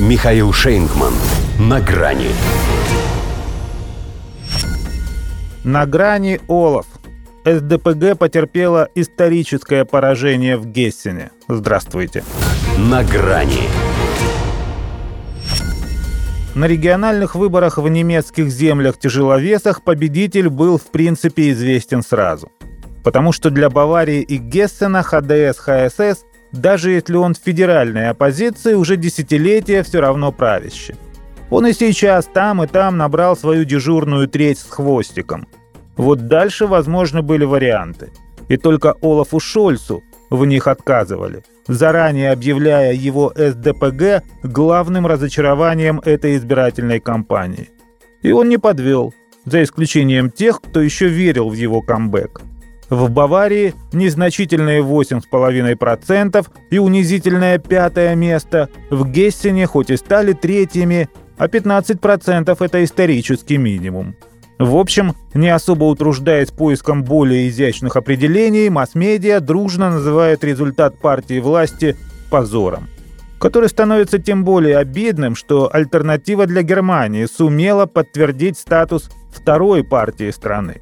Михаил Шейнгман. На грани. На грани Олаф. СДПГ потерпела историческое поражение в Гессене. Здравствуйте. На грани. На региональных выборах в немецких землях-тяжеловесах победитель был в принципе известен сразу. Потому что для Баварии и Гессена ХДС-ХСС, даже если он в федеральной оппозиции, уже десятилетия все равно правящий. Он и сейчас там и там набрал свою дежурную треть с хвостиком. Вот дальше, возможно, были варианты. И только Олафу Шольцу в них отказывали, заранее объявляя его СДПГ главным разочарованием этой избирательной кампании. И он не подвел, за исключением тех, кто еще верил в его камбэк. В Баварии незначительные 8,5% и унизительное пятое место. В Гессене хоть и стали третьими, а 15% это исторический минимум. В общем, не особо утруждаясь поиском более изящных определений, масс-медиа дружно называют результат партии власти позором который становится тем более обидным, что альтернатива для Германии сумела подтвердить статус второй партии страны.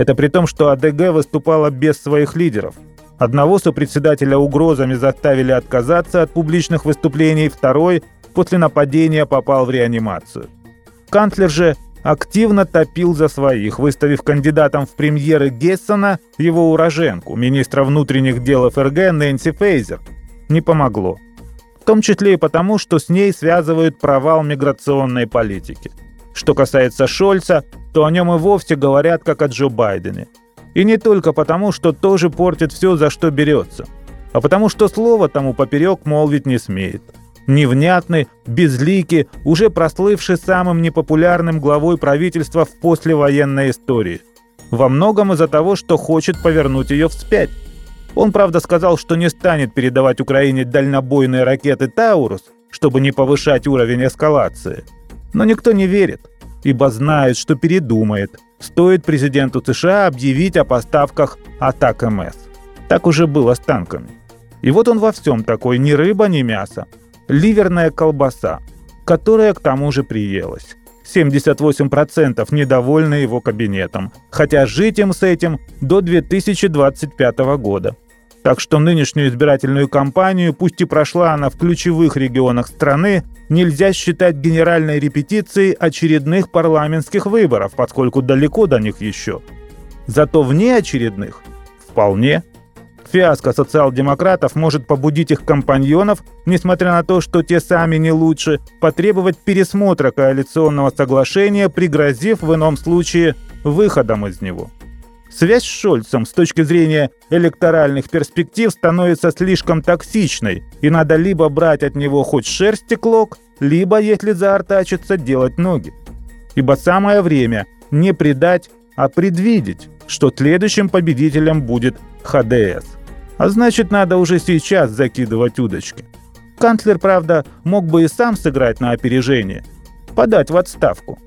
Это при том, что АДГ выступала без своих лидеров. Одного сопредседателя угрозами заставили отказаться от публичных выступлений, второй после нападения попал в реанимацию. Канцлер же активно топил за своих, выставив кандидатом в премьеры Гессена его уроженку, министра внутренних дел ФРГ Нэнси Фейзер. Не помогло. В том числе и потому, что с ней связывают провал миграционной политики. Что касается Шольца, то о нем и вовсе говорят как о Джо Байдене. И не только потому, что тоже портит все, за что берется, а потому что слово тому поперек молвить не смеет – невнятный, безликий, уже прослывший самым непопулярным главой правительства в послевоенной истории. Во многом из-за того, что хочет повернуть ее вспять. Он, правда, сказал, что не станет передавать Украине дальнобойные ракеты «Таурус», чтобы не повышать уровень эскалации. Но никто не верит, ибо знает, что передумает. Стоит президенту США объявить о поставках атак МС. Так уже было с танками. И вот он во всем такой, ни рыба, ни мясо ливерная колбаса, которая к тому же приелась. 78% недовольны его кабинетом, хотя жить им с этим до 2025 года. Так что нынешнюю избирательную кампанию, пусть и прошла она в ключевых регионах страны, нельзя считать генеральной репетицией очередных парламентских выборов, поскольку далеко до них еще. Зато вне очередных – вполне – Фиаско социал-демократов может побудить их компаньонов, несмотря на то, что те сами не лучше, потребовать пересмотра коалиционного соглашения, пригрозив в ином случае выходом из него. Связь с Шольцем с точки зрения электоральных перспектив становится слишком токсичной, и надо либо брать от него хоть шерсти клок, либо, если заортачиться, делать ноги. Ибо самое время не предать, а предвидеть, что следующим победителем будет ХДС. А значит, надо уже сейчас закидывать удочки. Канцлер, правда, мог бы и сам сыграть на опережение. Подать в отставку.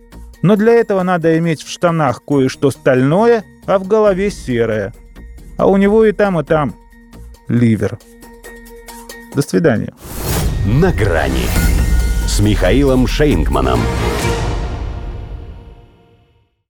Но для этого надо иметь в штанах кое-что стальное, а в голове серое. А у него и там, и там ливер. До свидания. На грани с Михаилом Шейнгманом.